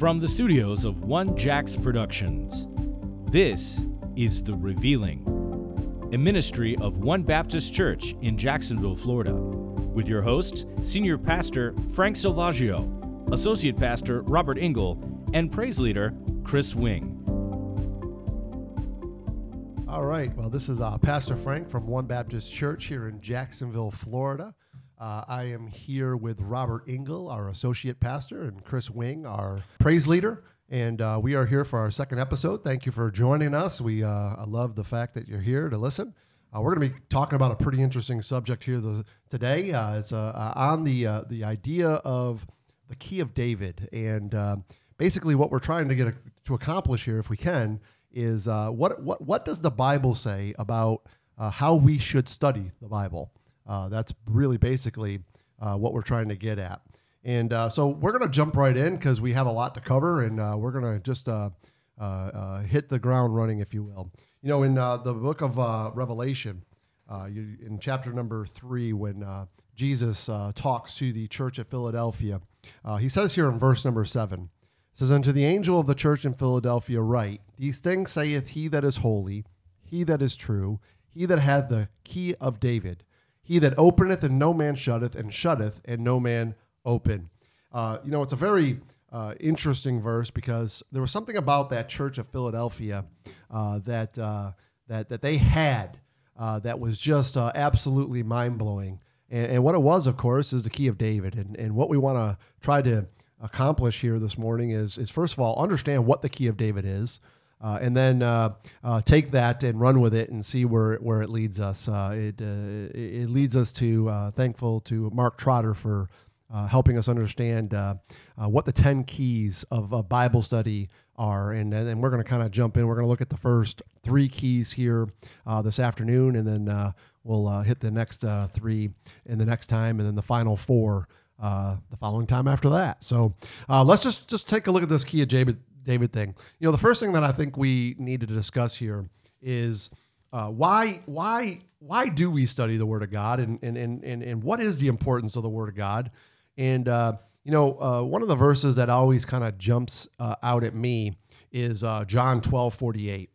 From the studios of One Jacks Productions, this is The Revealing, a ministry of One Baptist Church in Jacksonville, Florida, with your hosts, Senior Pastor Frank Silvaggio, Associate Pastor Robert Engel, and Praise Leader Chris Wing. All right. Well, this is uh, Pastor Frank from One Baptist Church here in Jacksonville, Florida. Uh, I am here with Robert Engel, our associate pastor, and Chris Wing, our praise leader. And uh, we are here for our second episode. Thank you for joining us. We uh, I love the fact that you're here to listen. Uh, we're going to be talking about a pretty interesting subject here the, today. Uh, it's uh, on the the idea of the key of David, and basically what we're trying to get a, to accomplish here, if we can, is what what what does the Bible say about how we should study the Bible? Uh, that's really basically uh, what we're trying to get at. And uh, so we're going to jump right in because we have a lot to cover, and uh, we're going to just uh, uh, hit the ground running, if you will. You know, in the book of Revelation, you, in chapter number three, when Jesus talks to the church at Philadelphia, he says here in verse number seven, says, Unto the angel of the church in Philadelphia write, These things saith he that is holy, he that is true, he that hath the key of David he that openeth and no man shutteth, and shutteth and no man open. Uh, you know, it's a very uh, interesting verse because there was something about that church of Philadelphia uh, that, uh, that, that they had uh, that was just uh, absolutely mind blowing. And, and, what it was, of course, is the key of David. And, and what we want to try to accomplish here this morning is, is, first of all, understand what the key of David is. Uh, and then uh, uh, take that and run with it and see where where it leads us. Uh, it uh, it leads us to uh, thankful to Mark Trotter for helping us understand what the ten keys of a Bible study are, and and we're going to kind of jump in. We're going to look at the first three keys here this afternoon, and then we'll hit the next three in the next time, and then the final four. The following time after that. So let's just just take a look at this key of David, David thing. You know, the first thing that I think we need to discuss here is uh, why why why do we study the Word of God, and and and and, and what is the importance of the Word of God? And uh, you know, uh, one of the verses that always kind of jumps uh, out at me is uh, John twelve forty eight,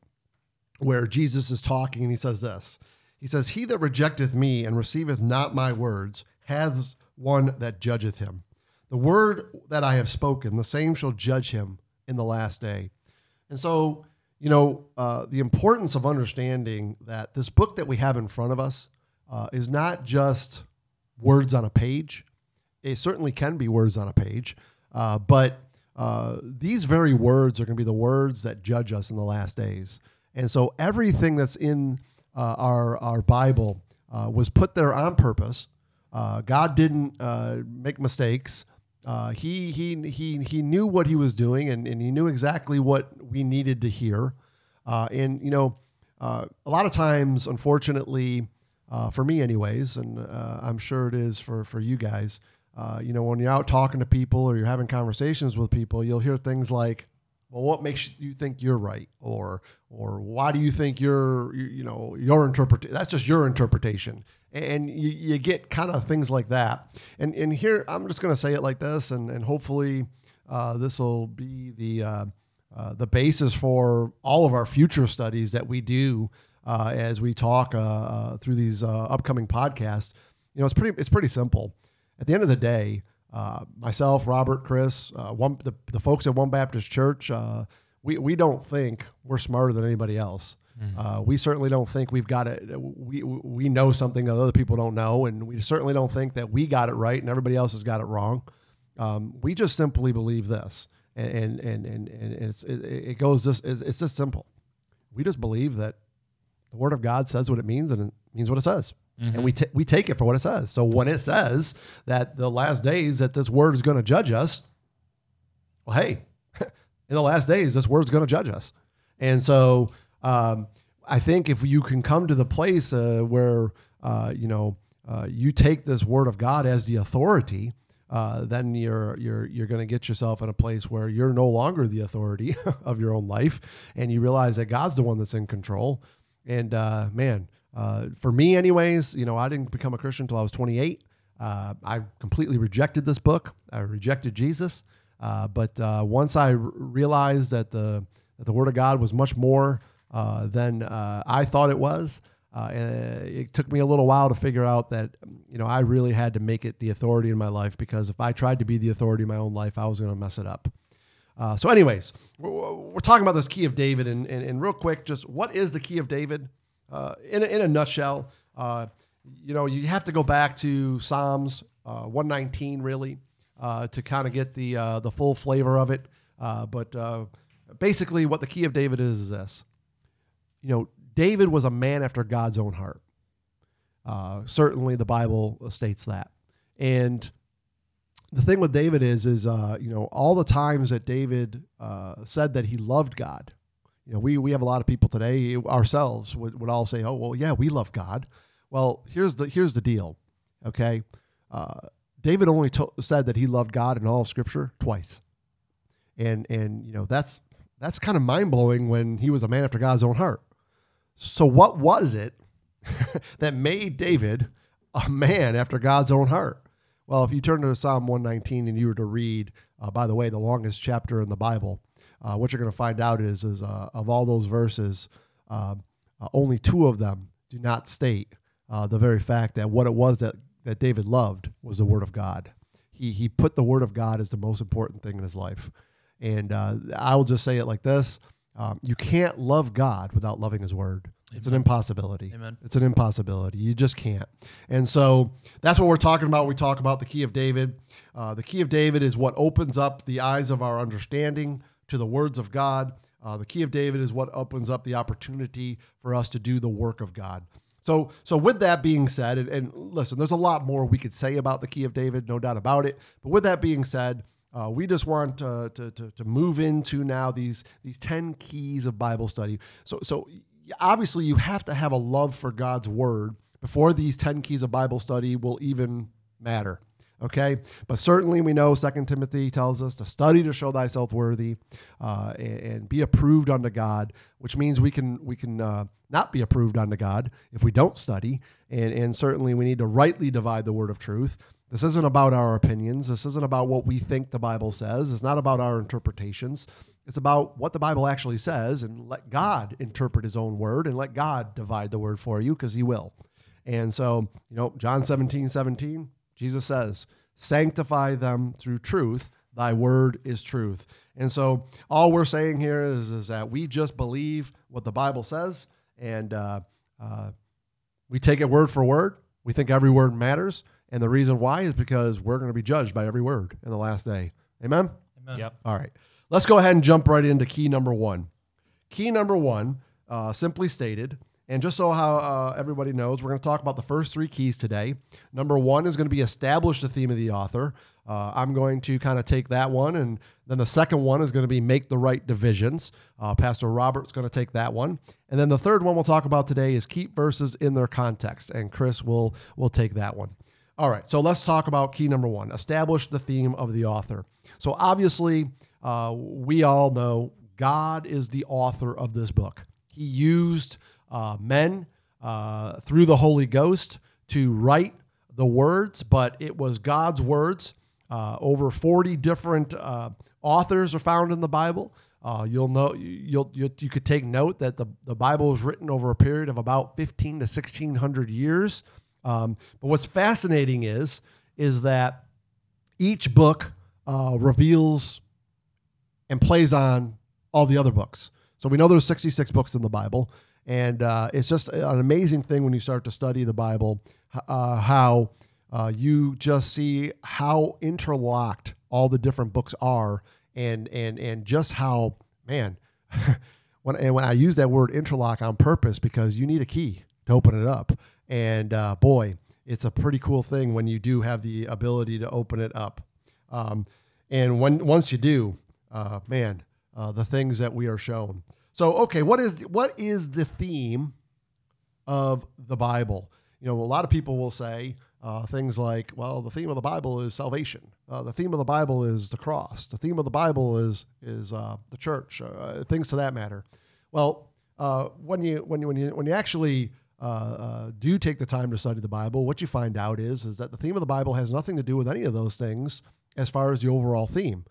where Jesus is talking and he says this. He says, "He that rejecteth me and receiveth not my words hath one that judgeth him. The word that I have spoken, the same shall judge him." In the last day. And so, you know, uh, the importance of understanding that this book that we have in front of us uh, is not just words on a page. It certainly can be words on a page, uh, but uh, these very words are going to be the words that judge us in the last days. And so, everything that's in uh, our our Bible uh, was put there on purpose. God didn't make mistakes. Uh, he he he he knew what he was doing, and, and he knew exactly what we needed to hear. Uh, and you know, uh, a lot of times, unfortunately, uh, for me, anyways, and uh, I'm sure it is for for you guys. Uh, you know, when you're out talking to people or you're having conversations with people, you'll hear things like, "Well, what makes you think you're right?" or "or why do you think you're you, you know your interpretation? That's just your interpretation." and you, you get kind of things like that. And and here I'm just going to say it like this, and and hopefully uh, this will be the uh, uh, the basis for all of our future studies that we do uh, as we talk uh, uh, through these upcoming podcasts. You know, it's pretty it's pretty simple. At the end of the day, myself, Robert, Chris, one the, the folks at One Baptist Church, we we don't think we're smarter than anybody else. Mm-hmm. Uh, we certainly don't think we've got it. We we know something that other people don't know, and we certainly don't think that we got it right and everybody else has got it wrong. Um, we just simply believe this, and and and and it's it, it goes this it's, it's just simple. We just believe that the Word of God says what it means, and it means what it says. Mm-hmm. And we, t- we take it for what it says. So when it says that the last days that this word is going to judge us, well, hey, in the last days, this word's going to judge us. And so um, I think if you can come to the place uh, where uh, you know uh, you take this word of God as the authority, uh, then you're you're you're going to get yourself in a place where you're no longer the authority of your own life, and you realize that God's the one that's in control. And uh, man, uh, for me, anyways, you know, I didn't become a Christian until I was 28. I completely rejected this book. I rejected Jesus. Uh, but uh, once I r- realized that the that the Word of God was much more uh, than uh, I thought it was, uh, and it took me a little while to figure out that you know I really had to make it the authority in my life because if I tried to be the authority in my own life, I was going to mess it up. Uh, so, anyways, we're, we're, talking about this key of David, and, and, and, real quick, just what is the key of David? Uh, in, a, in a nutshell, uh, you know, you have to go back to Psalms 119 really to kind of get the the full flavor of it. but basically, what the key of David is is this: you know, David was a man after God's own heart. Uh, certainly, the Bible states that. And the thing with David is, is uh, you know, all the times that David uh, said that he loved God. You know, we we have a lot of people today ourselves would, would all say, "Oh, well, yeah, we love God." Well, here's the here's the deal. Okay, uh, David only to- said that he loved God in all of Scripture twice, and and you know that's that's kind of mind blowing when he was a man after God's own heart. So, what was it that made David a man after God's own heart? Well, if you turn to Psalm 119 and you were to read, uh, by the way, the longest chapter in the Bible, uh, what you're going to find out is, is uh, of all those verses, um, uh, only two of them do not state uh, the very fact that what it was that, that David loved was the Word of God. He, he put the Word of God as the most important thing in his life. And uh, I will just say it like this um, you can't love God without loving His Word. Amen. It's an impossibility. Amen. It's an impossibility. You just can't. And so that's what we're talking about. We talk about the key of David. Uh, the key of David is what opens up the eyes of our understanding to the words of God. Uh, the key of David is what opens up the opportunity for us to do the work of God. So, so with that being said, and, and listen, there's a lot more we could say about the key of David, no doubt about it. But with that being said, uh, we just want to, to, to, move into now these, these 10 keys of Bible study. So, so obviously, you have to have a love for God's word before these 10 keys of Bible study will even matter. Okay, but certainly we know Second Timothy tells us to study to show thyself worthy, uh, and, and, be approved unto God, which means we can we can uh, not be approved unto God if we don't study, and and certainly we need to rightly divide the word of truth. This isn't about our opinions. This isn't about what we think the Bible says. It's not about our interpretations. It's about what the Bible actually says and let God interpret his own word and let God divide the word for you because he will. And so, you know, John 17, 17, Jesus says, Sanctify them through truth. Thy word is truth. And so, all we're saying here is, is that we just believe what the Bible says and uh, uh, we take it word for word. We think every word matters. And the reason why is because we're going to be judged by every word in the last day. Amen? Amen. Yep. All right. Let's go ahead and jump right into key number one. Key number one, uh, simply stated, and just so how uh, everybody knows, we're going to talk about the first three keys today. Number one is going to be establish the theme of the author. Uh, I'm going to kind of take that one, and then the second one is going to be make the right divisions. Uh, Pastor Robert's going to take that one, and then the third one we'll talk about today is keep verses in their context, and Chris will will take that one. All right, so let's talk about key number one: establish the theme of the author. So obviously, uh, we all know God is the author of this book. He used uh, men uh, through the Holy Ghost to write the words, but it was God's words. Uh, over 40 different uh, authors are found in the Bible. Uh, you'll know you'll, you'll, you could take note that the, the Bible was written over a period of about 15 to 1600 years. Um, but what's fascinating is is that each book reveals and plays on all the other books. So we know there's 66 books in the Bible, and uh, it's just an amazing thing when you start to study the Bible uh, how uh, you just see how interlocked all the different books are, and and and just how man. when and when I use that word interlock on purpose because you need a key to open it up, and uh, boy, it's a pretty cool thing when you do have the ability to open it up. Um, and when once you do, uh, man, uh, the things that we are shown. So, okay, what is what is the theme of the Bible? You know, a lot of people will say uh, things like, "Well, the theme of the Bible is salvation. Uh, the theme of the Bible is the cross. The theme of the Bible is is uh, the church. Uh, things to that matter." Well, uh, when you when you when you when you actually uh, do take the time to study the Bible, what you find out is is that the theme of the Bible has nothing to do with any of those things as far as the overall theme.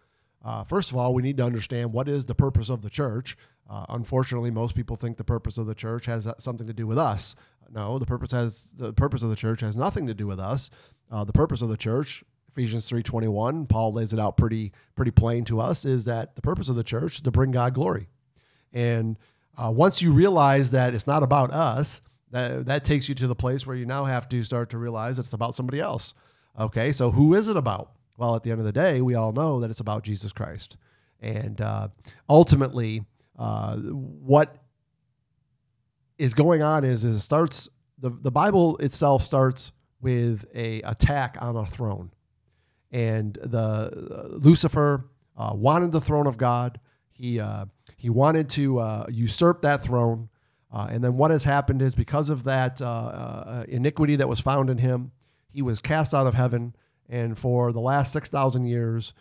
uh, first of all, we need to understand what is the purpose of the church. Uh, unfortunately, most people think the purpose of the church has something to do with us. No, the purpose has the purpose of the church has nothing to do with us. Uh, the purpose of the church, Ephesians three twenty one, Paul lays it out pretty pretty plain to us, is that the purpose of the church is to bring God glory. And uh, once you realize that it's not about us, that that takes you to the place where you now have to start to realize it's about somebody else. Okay, so who is it about? Well, at the end of the day, we all know that it's about Jesus Christ. And uh, ultimately, what is going on is, is it starts the, the Bible itself starts with a attack on a throne, and the uh, Lucifer uh, wanted the throne of God. He uh, he wanted to uh, usurp that throne, uh, and then what has happened is because of that iniquity that was found in him, he was cast out of heaven. And for the last six thousand years,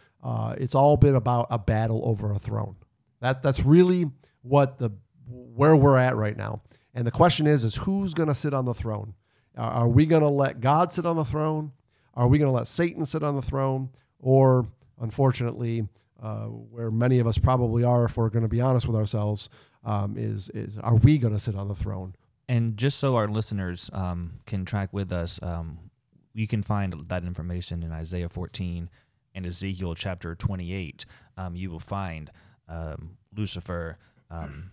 it's all been about a battle over a throne. That that's really what the where we're at right now. And the question is, is who's going to sit on the throne? Are we going to let God sit on the throne? Are we going to let Satan sit on the throne? Or, unfortunately, uh, where many of us probably are, if we're going to be honest with ourselves, um, is is are we going to sit on the throne? And just so our listeners um, can track with us, um, you can find that information in Isaiah 14 and Ezekiel chapter 28. Um, you will find um, Lucifer, um,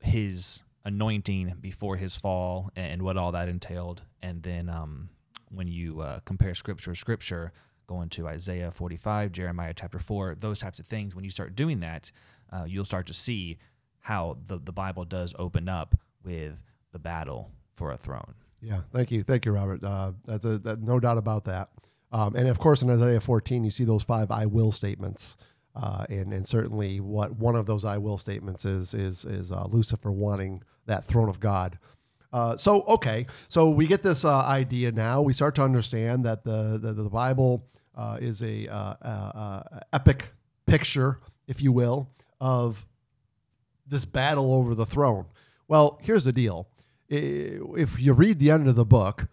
his anointing before his fall, and what all that entailed. And then um, when you uh, compare scripture to scripture, going to Isaiah 45, Jeremiah chapter 4, those types of things, when you start doing that, uh, you'll start to see how the, the Bible does open up with the battle for a throne. Yeah, thank you. Thank you, Robert. Uh, that's a, that, no doubt about that. Um, and of course, in Isaiah 14, you see those five I will statements. Uh, and and certainly what one of those I will statements is is is uh, Lucifer wanting that throne of God. Uh, so okay, so we get this uh, idea now. We start to understand that the the, the Bible uh, is a uh, epic picture, if you will, of this battle over the throne. Well, here's the deal: if you read the end of the book,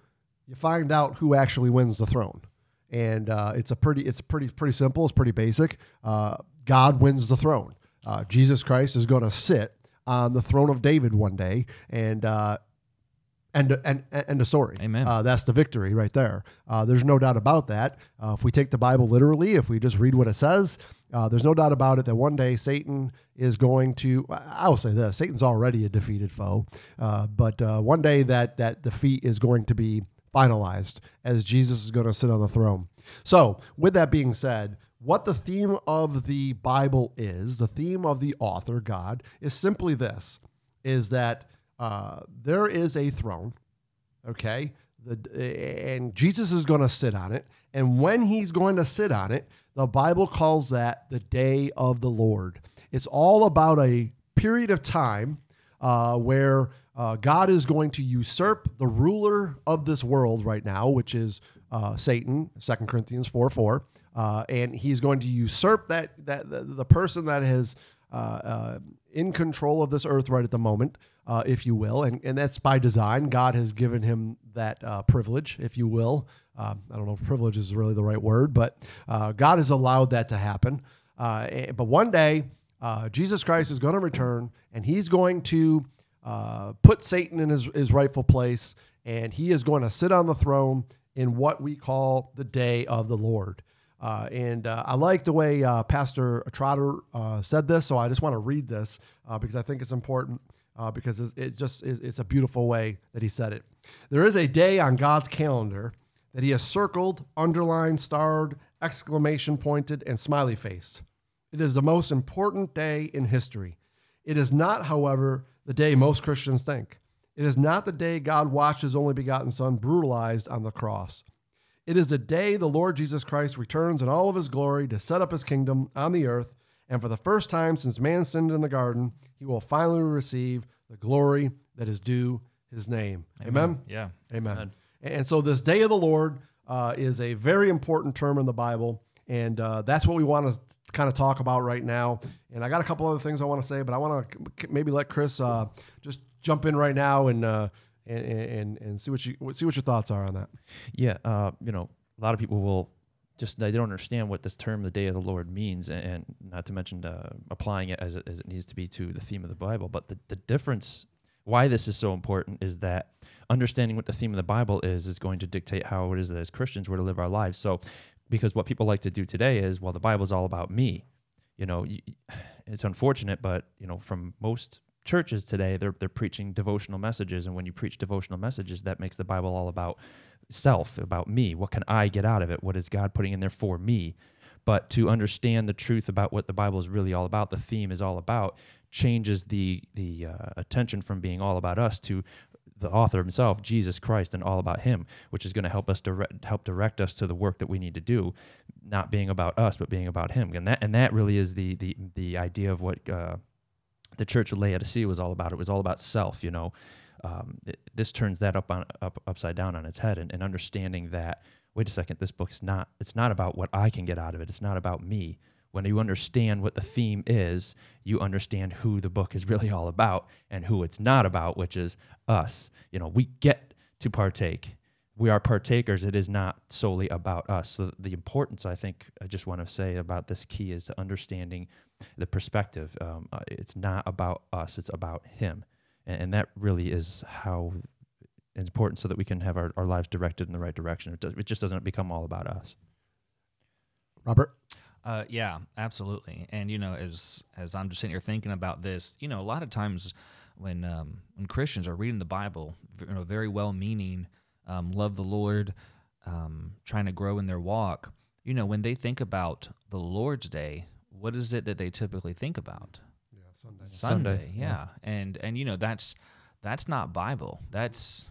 you find out who actually wins the throne and uh, it's a pretty it's pretty pretty simple. It's pretty basic. Uh, God wins the throne. Uh, Jesus Christ is going to sit on the throne of David one day, and uh, and and and the story. Amen. Uh, that's the victory right there. Uh, there's no doubt about that. if we take the Bible literally, if we just read what it says, there's no doubt about it that one day Satan is going to. I will say this: Satan's already a defeated foe, but one day that that defeat is going to be finalized as Jesus is going to sit on the throne. So, with that being said, what the theme of the Bible is, the theme of the author, God, is simply this is that uh, there is a throne, okay? The, and Jesus is going to sit on it. And when he's going to sit on it, the Bible calls that the day of the Lord. It's all about a period of time uh, where uh, God is going to usurp the ruler of this world right now, which is uh, Satan, 2 Corinthians 4 4. Uh, and he's going to usurp that, that the, the person that is uh, uh, in control of this earth right at the moment, uh, if you will. And, and that's by design. God has given him that privilege, if you will. I don't know if privilege is really the right word, but God has allowed that to happen. but one day, Jesus Christ is going to return and he's going to uh, put Satan in his, his rightful place, and he is going to sit on the throne in what we call the day of the Lord. Uh, and uh, I like the way uh, Pastor Trotter uh, said this, so I just want to read this because I think it's important because it's, it just it's a beautiful way that he said it. There is a day on God's calendar that he has circled, underlined, starred, exclamation pointed, and smiley faced. It is the most important day in history. It is not, however, the day most Christians think. It is not the day God watched his only begotten Son brutalized on the cross. It is the day the Lord Jesus Christ returns in all of his glory to set up his kingdom on the earth, and for the first time since man sinned in the garden, he will finally receive the glory that is due his name. Amen? Amen? Yeah. Amen. Amen. And so this day of the Lord uh, is a very important term in the Bible, and uh, that's what we want to kind of talk about right now. And I got a couple other things I want to say, but I want to maybe let Chris uh, just jump in right now and, uh, and and and see what you see what your thoughts are on that. Yeah, uh, you know, a lot of people will just they don't understand what this term the day of the lord means and, and not to mention uh, applying it as, it as it needs to be to the theme of the bible but the, the difference why this is so important is that understanding what the theme of the bible is is going to dictate how it is that as christians we're to live our lives so because what people like to do today is well the bible's all about me. You know it's unfortunate but you know from most churches today they're they're preaching devotional messages. And when you preach devotional messages that makes the bible all about self about me. What can i get out of it? What is god putting in there for me? But to understand the truth about what the bible is really all about the theme is all about changes the the uh, attention from being all about us to the author himself jesus christ and all about him which is going to help us direct help direct us to the work that we need to do not being about us but being about him and that and that really is the the the idea of what uh, the church of Laodicea was all about. It was all about self, you know. Um, it, this turns that up on up upside down on its head, and, and understanding that wait a second, this book's not it's not about what I can get out of it. It's not about me. When you understand what the theme is, you understand who the book is really all about and who it's not about, which is us. You know, we get to partake. We are partakers. It is not solely about us. So the importance, I think, I just want to say about this key is to understanding the perspective. Um, uh, it's not about us; it's about Him, and, and, that really is how it's important, so that we can have our, our lives directed in the right direction. It, does, it just doesn't become all about us. Robert. Uh, yeah, absolutely. And you know, as as I'm just sitting here thinking about this, you know, a lot of times when um, when Christians are reading the Bible, you know, very well-meaning, um, love the Lord, um, trying to grow in their walk, you know, when they think about the Lord's Day, what is it that they typically think about? Yeah, Sunday. Sunday, Sunday, yeah. yeah. And and you know that's that's not Bible. That's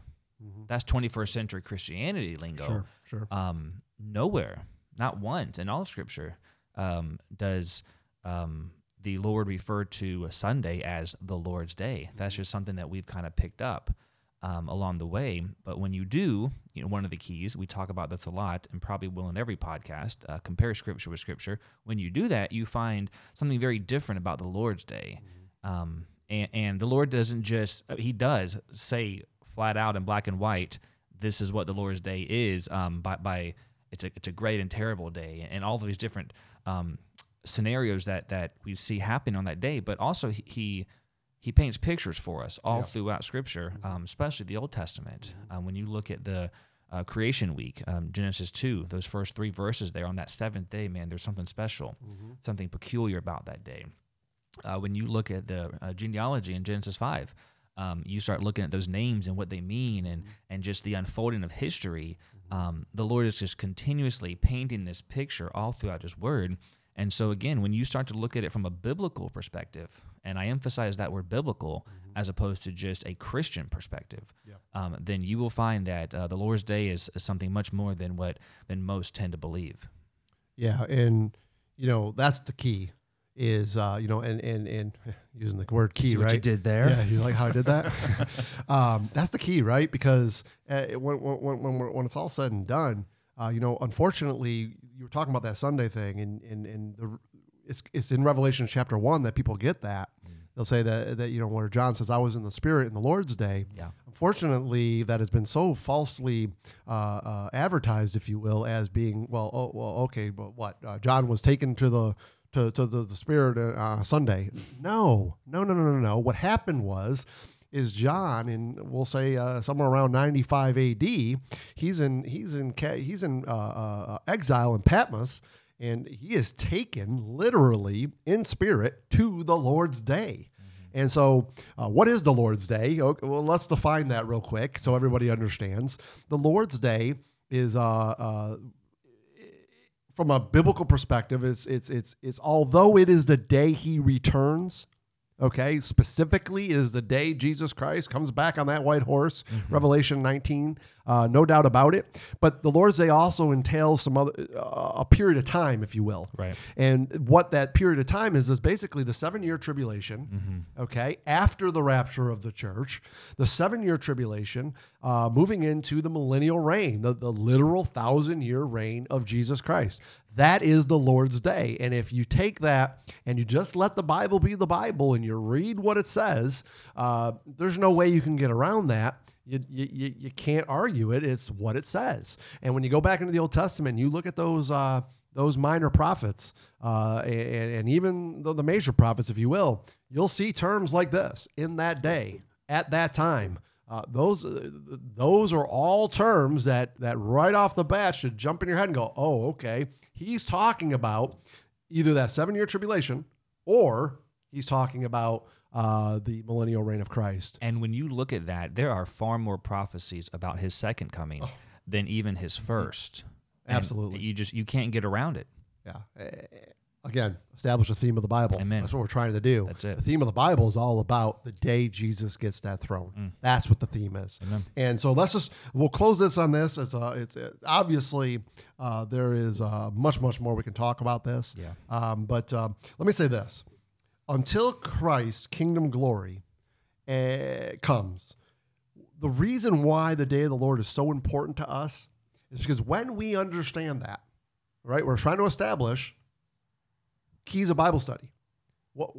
Mm-hmm. that's 21st century Christianity lingo. Sure, sure. Um, nowhere, not once in all of Scripture, um, does um, the Lord refer to a Sunday as the Lord's Day. That's just something that we've kind of picked up um, along the way. But when you do, you know, one of the keys, we talk about this a lot and probably will in every podcast, uh, compare Scripture with Scripture. When you do that, you find something very different about the Lord's Day. Um, and, and the Lord doesn't just, uh, He does say flat out in black and white, this is what the Lord's Day is. Um, by, by it's a it's a great and terrible day, and all of these different um, scenarios that that we see happening on that day. But also he he, paints pictures for us all Yeah. throughout Scripture, um, especially the Old Testament. Um, when you look at the uh, creation week, um, Genesis 2, those first three verses there on that seventh day, man, there's something special, something peculiar about that day. Uh, when you look at the uh, genealogy in Genesis 5, um, you start looking at those names and what they mean and, and just the unfolding of history. Um, the Lord is just continuously painting this picture all throughout His Word. And so, again, when you start to look at it from a biblical perspective, and I emphasize that word biblical as opposed to just a Christian perspective, Yep. um, then you will find that uh, the Lord's Day is, is something much more than what than most tend to believe. Yeah, and you know that's the key is uh, you know and and and using the word key See what right you did there? Yeah, you like how I did that? um, that's the key, right? Because uh, when, when, when, when, it's all said and done, uh, you know, unfortunately, you were talking about that Sunday thing, and and, and the, it's, it's in Revelation chapter one that people get that. They'll say that that you know where John says, "I was in the Spirit in the Lord's day." Yeah. Unfortunately, that has been so falsely uh, uh, advertised, if you will, as being well. Oh, well, okay, but what? Uh, John was taken to the to, to the, the Spirit uh, on Sunday. No, no, no, no, no, no. What happened was, is John in we'll say uh, somewhere around 95 A.D. He's in he's in he's in uh, uh, exile in Patmos, and he is taken literally in spirit to the Lord's day. And so, uh, what is the Lord's Day? Okay, well, let's define that real quick so everybody understands. The Lord's Day is, uh, uh, from a biblical perspective, it's it's it's it's although it is the day He returns. Okay, specifically, it is the day Jesus Christ comes back on that white horse. Mm-hmm. Revelation 19, uh, no doubt about it. But the Lord's Day also entails some other uh, a period of time, if you will. Right. And what that period of time is is basically the seven year tribulation, okay, after the rapture of the church, the seven year tribulation, uh, moving into the millennial reign, the, the literal thousand year reign of Jesus Christ. That is the Lord's day. And if you take that and you just let the Bible be the Bible and you read what it says, uh, there's no way you can get around that. You, you, you, can't argue it. It's what it says. And when you go back into the Old Testament, you look at those uh, those minor prophets uh, and, and even the, the major prophets, if you will, you'll see terms like this in that day, at that time. Uh, those uh, those are all terms that that right off the bat should jump in your head and go, oh, okay. He's talking about either that seven year tribulation or he's talking about uh, the millennial reign of Christ. And when you look at that, there are far more prophecies about his second coming Oh. than even his first. And Absolutely. you just you can't get around it. Yeah. Eh, Again, establish the theme of the Bible. Amen. That's what we're trying to do. That's it. The theme of the Bible is all about the day Jesus gets that throne. Mm. That's what the theme is. Amen. And so let's just we'll close this on this. It's uh, it's uh, obviously uh, there is uh, much much more we can talk about this. Yeah. Um, but um, let me say this: until Christ's kingdom glory uh, comes, the reason why the day of the Lord is so important to us is because when we understand that, right, we're trying to establish keys of Bible study. What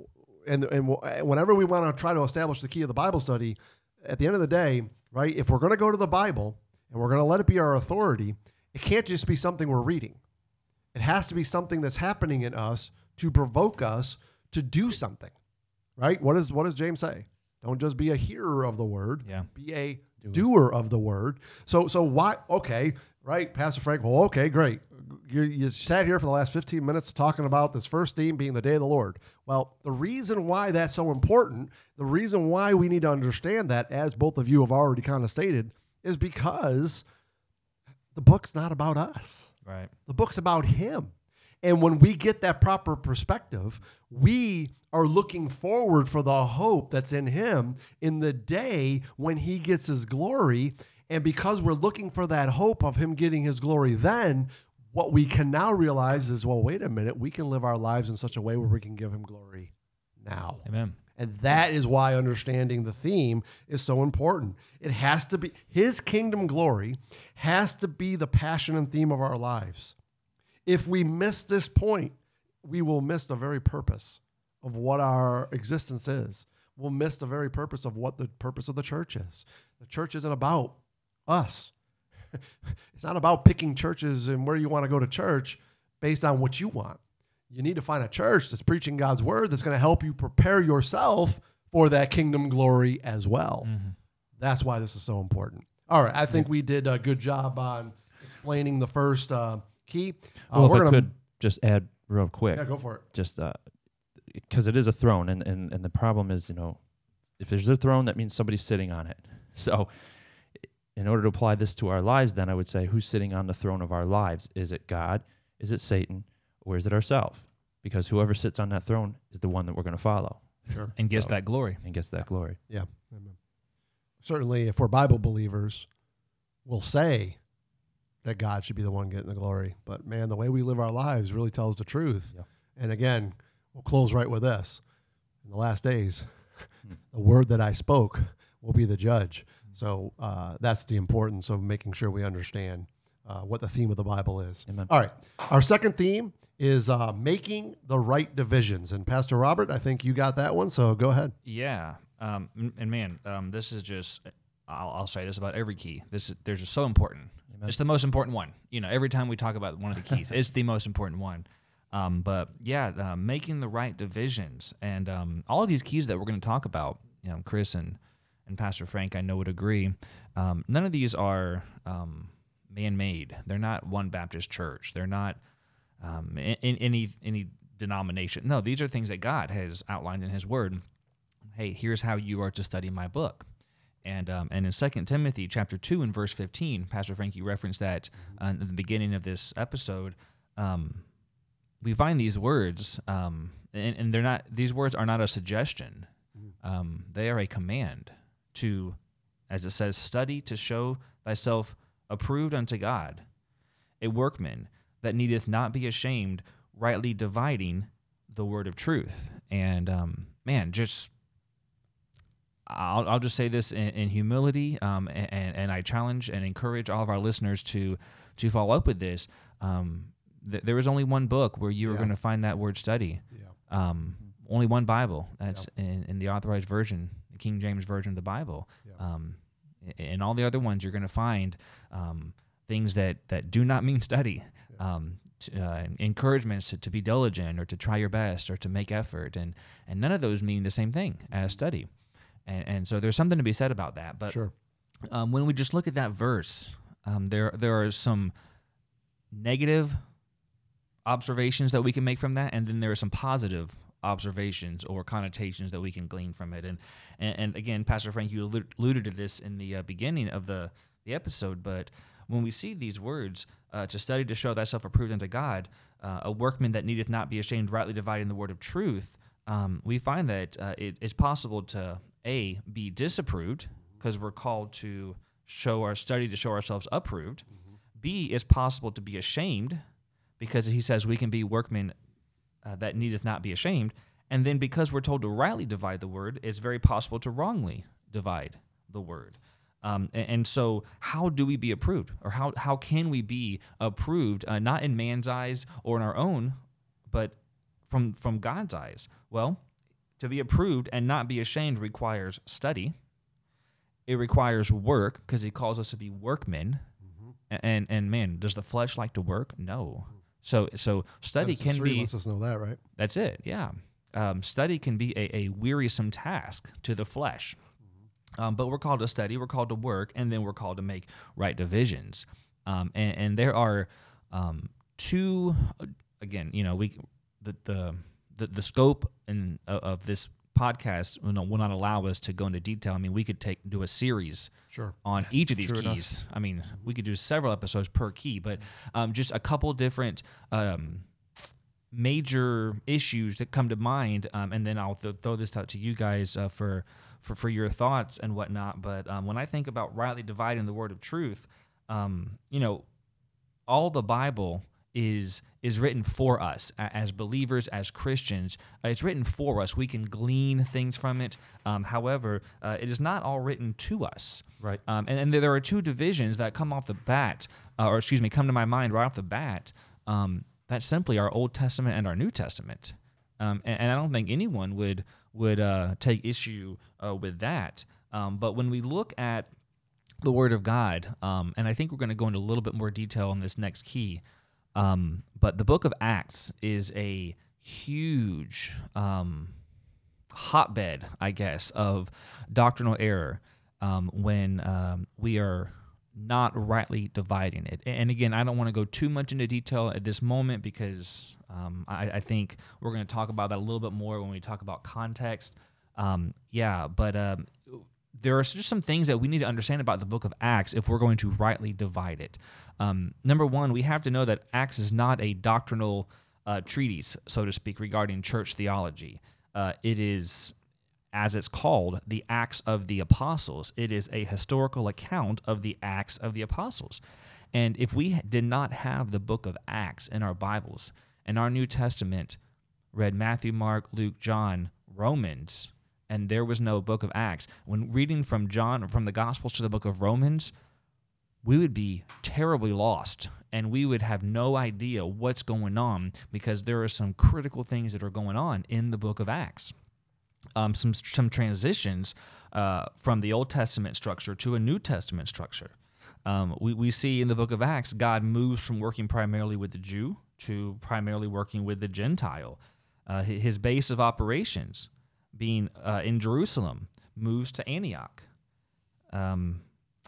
and and whenever we want to try to establish the key of the Bible study, at the end of the day, right, if we're going to go to the Bible and we're going to let it be our authority, it can't just be something we're reading. It has to be something that's happening in us to provoke us to do something. Right? What does what does James say? Don't just be a hearer of the word, Yeah. be a doer. of the word. So so why okay, right, Pastor Frank, well, okay, great. You, you sat here for the last 15 minutes talking about this first theme being the day of the Lord. Well, the reason why that's so important, the reason why we need to understand that, as both of you have already kind of stated, is because the book's not about us. Right. The book's about him. And when we get that proper perspective, we are looking forward for the hope that's in him in the day when he gets his glory. And because we're looking for that hope of him getting his glory then, what we can now realize is well, wait a minute, we can live our lives in such a way where we can give him glory now. Amen. And that is why understanding the theme is so important. It has to be his kingdom glory has to be the passion and theme of our lives. If we miss this point, we will miss the very purpose of what our existence is. We'll miss the very purpose of what the purpose of the church is. The church isn't about us. it's not about picking churches and where you want to go to church based on what you want. You need to find a church that's preaching God's word that's going to help you prepare yourself for that kingdom glory as well. Mm-hmm. That's why this is so important. All right, I think we did a good job on explaining the first uh, key. Uh, Well, if we're I could just add real quick, yeah, go for it. just because it is a throne, and, and and the problem is, you know, if there's a throne, that means somebody's sitting on it. So, in order to apply this to our lives, then I would say, who's sitting on the throne of our lives? Is it God? Is it Satan? Or is it ourselves? Because whoever sits on that throne is the one that we're going to follow Sure. And gets So- that glory. and gets that glory. Yeah. Amen. Certainly, if we're Bible believers, we'll say that God should be the one getting the glory. But man, the way we live our lives really tells the truth. Yeah. And again, we'll close right with this. In the last days, Hmm. the word that I spoke will be the judge. So uh, that's the importance of making sure we understand uh, what the theme of the Bible is. Amen. All right. Our second theme is uh, making the right divisions. And Pastor Robert, I think you got that one. So go ahead. Yeah. Um, and man, um, this is just, I'll, I'll say this about every key. This is, they're just so important. Amen. It's the most important one. You know, every time we talk about one of the keys, it's the most important one. Um, but yeah, uh, making the right divisions and um, all of these keys that we're going to talk about, you know, Chris and, and Pastor Frank, I know would agree. Um, none of these are um, man-made. They're not one Baptist church. They're not um, in, in any any denomination. No, these are things that God has outlined in His Word. Hey, here's how you are to study my book. And um, and in Second Timothy chapter two and verse fifteen, Pastor Frankie referenced that uh, in the beginning of this episode. Um, we find these words, um, and, and they're not. These words are not a suggestion. Um, they are a command to, as it says, study to show thyself approved unto God, a workman that needeth not be ashamed, rightly dividing the word of truth. And um, man, just I'll, I'll just say this in, in humility, um, and, and I challenge and encourage all of our listeners to to follow up with this. Um, th- there is only one book where you are Yeah. going to find that word study. Yeah. Um, only one Bible. That's in, in the authorized version, the King James version of the Bible. Um, In all the other ones, you're going to find um, things that that do not mean study. Um, t- uh, encouragements to, to be diligent or to try your best or to make effort and and none of those mean the same thing as study and, and so there's something to be said about that but Sure. um, when we just look at that verse, um, there there are some negative observations that we can make from that, and then there are some positive observations or connotations that we can glean from it. And and, and again, Pastor Frank, you alluded to this in the uh, beginning of the the episode, but when we see these words, uh, to study to show thyself approved unto God, uh, a workman that needeth not be ashamed, rightly dividing the word of truth, um, we find that uh, it is possible to a be disapproved because we're called to show our study to show ourselves approved. B is possible to be ashamed because he says we can be workmen uh, that needeth not be ashamed. And then because we're told to rightly divide the word, it's very possible to wrongly divide the word. Um, a- and, so, how do we be approved, or how how can we be approved, uh, not in man's eyes or in our own, but from from God's eyes? Well, to be approved and not be ashamed requires study. It requires work because He calls us to be workmen. A- And and man, does the flesh like to work? No. So so study Genesis can be lets us know that, right? that's it. Yeah. Um, study can be a, a wearisome task to the flesh. Um, but we're called to study, we're called to work, and then we're called to make right divisions. Um, and, and there are um, two, again, you know, we the the the, the scope and of, of this podcast will not, will not allow us to go into detail. I mean, we could take do a series Sure. on each of these true enough. keys. I mean, we could do several episodes per key, but um, just a couple different um, major issues that come to mind, um, and then I'll th- throw this out to you guys uh, for, for for your thoughts and whatnot. But um, when I think about rightly dividing the word of truth, um, you know, all the Bible is is written for us as believers, as Christians. Uh, it's written for us. We can glean things from it. Um, however, uh, it is not all written to us. Right. Um, and, and there- are two divisions that come off the bat, uh, or excuse me, come to my mind right off the bat. Um, that's simply our Old Testament and our New Testament. Um, and, and I don't think anyone would would uh, take issue uh, with that. Um, but when we look at the Word of God, um, and I think we're going to go into a little bit more detail on this next key. Um, but the Book of Acts is a huge um, hotbed, I guess, of doctrinal error um, when um, we are not rightly dividing it. And again, I don't want to go too much into detail at this moment because um, I, I think we're going to talk about that a little bit more when we talk about context. Um, yeah, but um, there are just some things that we need to understand about the book of Acts if we're going to rightly divide it. Um, number one, we have to know that Acts is not a doctrinal uh, treatise, so to speak, regarding church theology. Uh, it is, as it's called, the Acts of the Apostles. It is a historical account of the Acts of the Apostles. And if we did not have the book of Acts in our Bibles, and our New Testament read Matthew, Mark, Luke, John, Romans, and there was no book of Acts. When reading from John, from the Gospels to the book of Romans, we would be terribly lost and we would have no idea what's going on because there are some critical things that are going on in the book of Acts. Um, some some transitions uh, from the Old Testament structure to a New Testament structure. Um, we, we see in the book of Acts, God moves from working primarily with the Jew to primarily working with the Gentile. Uh, his base of operations, being uh, in Jerusalem, moves to Antioch. Um,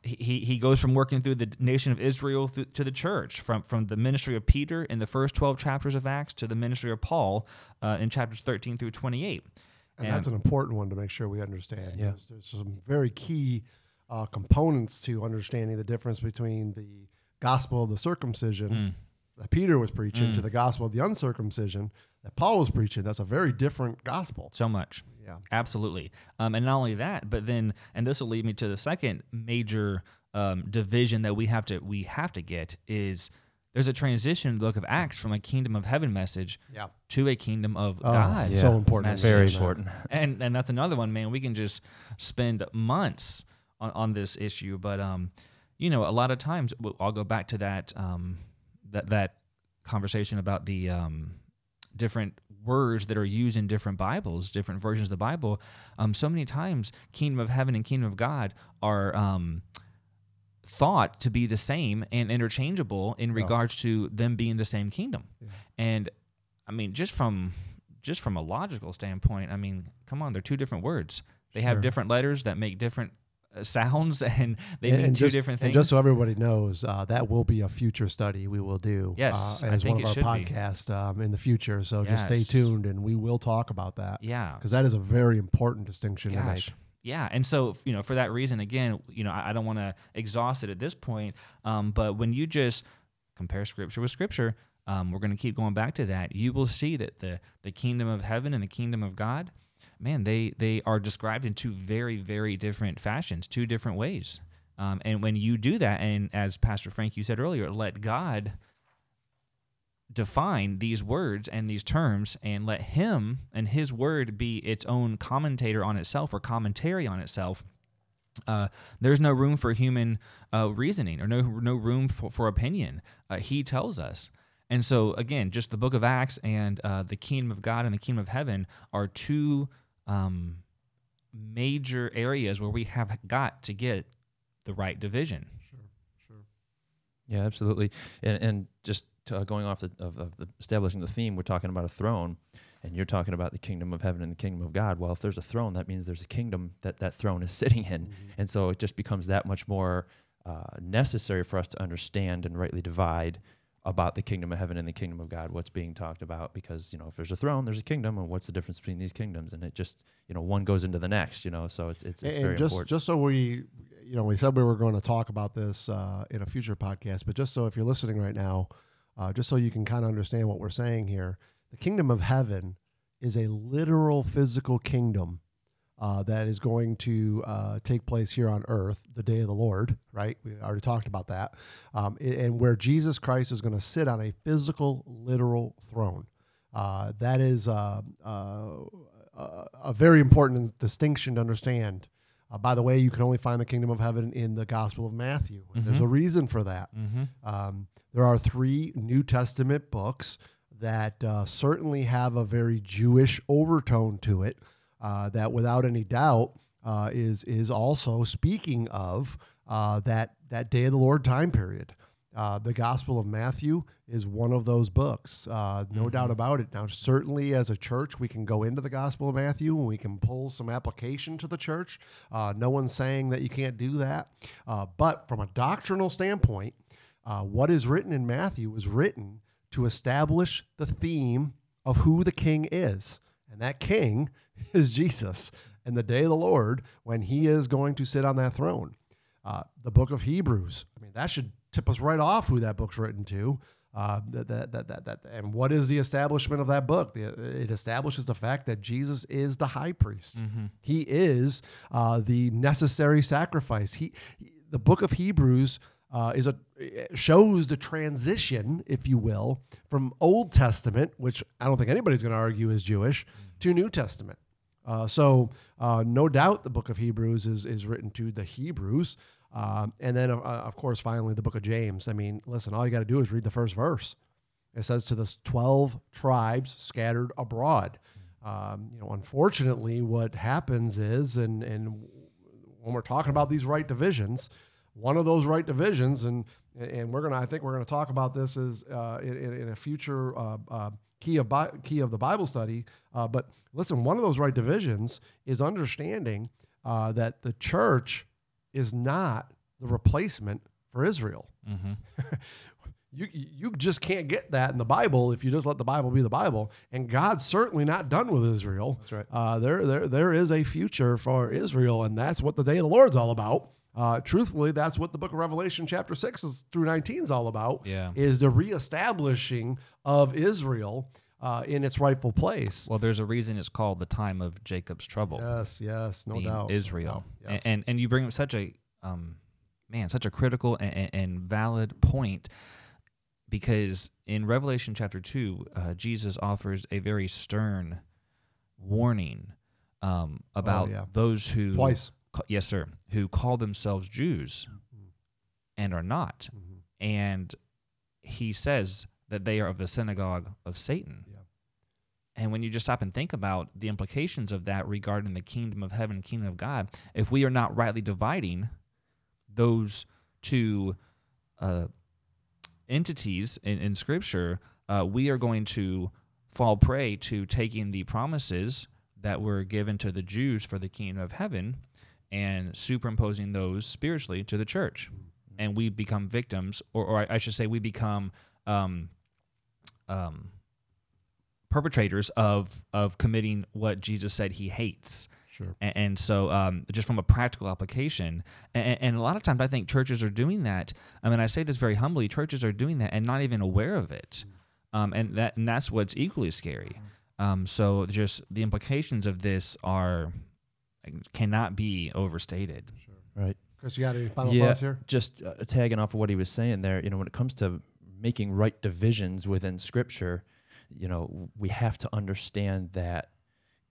he, he he goes from working through the nation of Israel through, to the church, from, from the ministry of Peter in the first 12 chapters of Acts to the ministry of Paul uh, in chapters 13 through 28. And, And- that's an important one to make sure we understand. Yeah. There's, there's some very key uh, components to understanding the difference between the gospel of the circumcision Mm. that Peter was preaching to Mm. the gospel of the uncircumcision that Paul was preaching. That's a very different gospel. So much. Yeah. Absolutely. Um, and not only that, but then, and this will lead me to the second major um, division that we have to we have to get is there's a transition in the book of Acts from a kingdom of heaven message Yeah. to a kingdom of Oh, God. so important. message. Very important. and and that's another one, man. We can just spend months on, on this issue, but um, you know, a lot of times I'll go back to that um, that that conversation about the um, different words that are used in different Bibles, different versions of the Bible. Um, so many times, kingdom of heaven and kingdom of God are um, thought to be the same and interchangeable in regards to them being the same kingdom. And I mean, just from just from a logical standpoint, I mean, come on, they're two different words. They have different letters that make different sounds, and they And- mean and two just- different And things. just so everybody knows, uh, that will be a future study we will do. Yes, uh, as one of our podcasts um, in the future. So just stay tuned, and we will talk about that yeah, because that is a very important distinction to Gosh. make. Yeah, and so you know, for that reason, again, you know, I, I don't want to exhaust it at this point. Um, but when you just compare Scripture with Scripture, um, we're going to keep going back to that. You will see that the the kingdom of heaven and the kingdom of God, man, they they are described in two very very different fashions, two different ways. Um, and when you do that, and as Pastor Frank you said earlier, let God define these words and these terms and let him and his word be its own commentator on itself or commentary on itself uh, there's no room for human uh, reasoning or no no room for, for opinion uh, he tells us and so again just the book of acts and uh, the kingdom of god and the kingdom of heaven are two um, major areas where we have got to get the right division Sure, sure. Yeah, absolutely. And and just uh, going off the, of, of the establishing the theme, we're talking about a throne, and you're talking about the kingdom of heaven and the kingdom of God. Well, if there's a throne, that means there's a kingdom that that throne is sitting in, and so it just becomes that much more uh, necessary for us to understand and rightly divide about the kingdom of heaven and the kingdom of God, what's being talked about. Because you know, if there's a throne, there's a kingdom, and what's the difference between these kingdoms? And it just you know, one goes into the next. You know, so it's it's, it's and very just important. just so we you know we said we were going to talk about this uh, in a future podcast but just so if you're listening right now uh, just so you can kind of understand what we're saying here the kingdom of heaven is a literal physical kingdom uh, that is going to uh, take place here on earth the day of the lord right we already talked about that um, and where jesus christ is going to sit on a physical literal throne uh, that is uh, uh, a, a very important distinction to understand uh, by the way, you can only find the kingdom of heaven in the Gospel of Matthew. And There's a reason for that. mm-hmm. Um, there are three New Testament books that uh, certainly have a very Jewish overtone to it. Uh, that, without any doubt, uh, is is also speaking of uh, that that day of the Lord time period. Uh, the Gospel of Matthew is one of those books, uh, no doubt about it. Now, certainly as a church, we can go into the Gospel of Matthew and we can pull some application to the church. Uh, no one's saying that you can't do that. Uh, but from a doctrinal standpoint, uh, what is written in Matthew is written to establish the theme of who the king is. And that king is Jesus and the day of the Lord when he is going to sit on that throne. Uh, the book of Hebrews, I mean, that should tip us right off who that book's written to. Uh, that, that, that, that, that, and what is the establishment of that book? The, it establishes the fact that Jesus is the high priest. He is uh, the necessary sacrifice. He, he- the book of Hebrews uh, is a shows the transition, if you will, from Old Testament, which I don't think anybody's going to argue is Jewish, to New Testament. Uh, so uh, no doubt the book of Hebrews is is written to the Hebrews, um, and then uh, of course finally the book of James. I mean, listen, all you got to do is read the first verse. It says to the twelve tribes scattered abroad. Um, you know, unfortunately, what happens is, and and when we're talking about these right divisions, one of those right divisions, and and we're gonna, I think we're gonna talk about this is uh, in, in a future uh, uh, key of Bi- key of the Bible study. Uh, but listen, one of those right divisions is understanding uh, that the church is not the replacement for Israel. Mm-hmm. You you just can't get that in the Bible if you just let the Bible be the Bible. And God's certainly not done with Israel. That's right. Uh, there there there is a future for Israel, and that's what the day of the Lord's all about. Uh, truthfully, that's what the book of Revelation, chapter six is, through nineteen, is all about. Yeah. is the reestablishing of Israel uh, in its rightful place. Well, there's a reason it's called the time of Jacob's trouble. Yes, yes, no doubt. Israel. No yes. and, and and you bring up such a um, man, such a critical and, and, valid point because in Revelation chapter two, uh, Jesus offers a very stern warning um, about Oh, yeah. those who Twice. Yes, sir, who call themselves Jews and are not, Mhm. and he says that they are of the synagogue of Satan. Yeah. And when you just stop and think about the implications of that regarding the kingdom of heaven kingdom of God, if we are not rightly dividing those two uh, entities in, in Scripture, uh, we are going to fall prey to taking the promises that were given to the Jews for the kingdom of heaven and superimposing those spiritually to the church. And we become victims, or, or I should say, we become um, um, perpetrators of of committing what Jesus said he hates. Sure. And, and so, um, just from a practical application, and, and, a lot of times I think churches are doing that. I mean, I say this very humbly: churches are doing that and not even aware of it, um, and that and that's what's equally scary. Um, so, just the implications of this are cannot be overstated. Sure. Right. Chris, you got any final yeah, thoughts here? Just uh, tagging off of what he was saying there, you know, when it comes to making right divisions within Scripture, you know, we have to understand that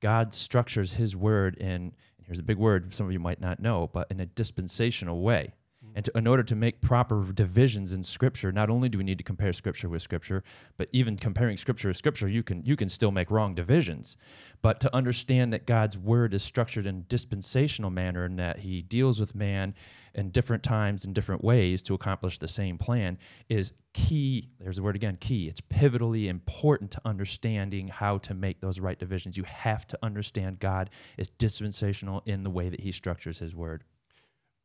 God structures His word in, here's a big word some of you might not know, but in a dispensational way. And to, in order to make proper divisions in Scripture, not only do we need to compare Scripture with Scripture, but even comparing Scripture with Scripture, you can you can still make wrong divisions. But to understand that God's Word is structured in dispensational manner, and that He deals with man in different times in different ways to accomplish the same plan, is key. There's the word again, key. It's pivotally important to understanding how to make those right divisions. You have to understand God is dispensational in the way that He structures His Word.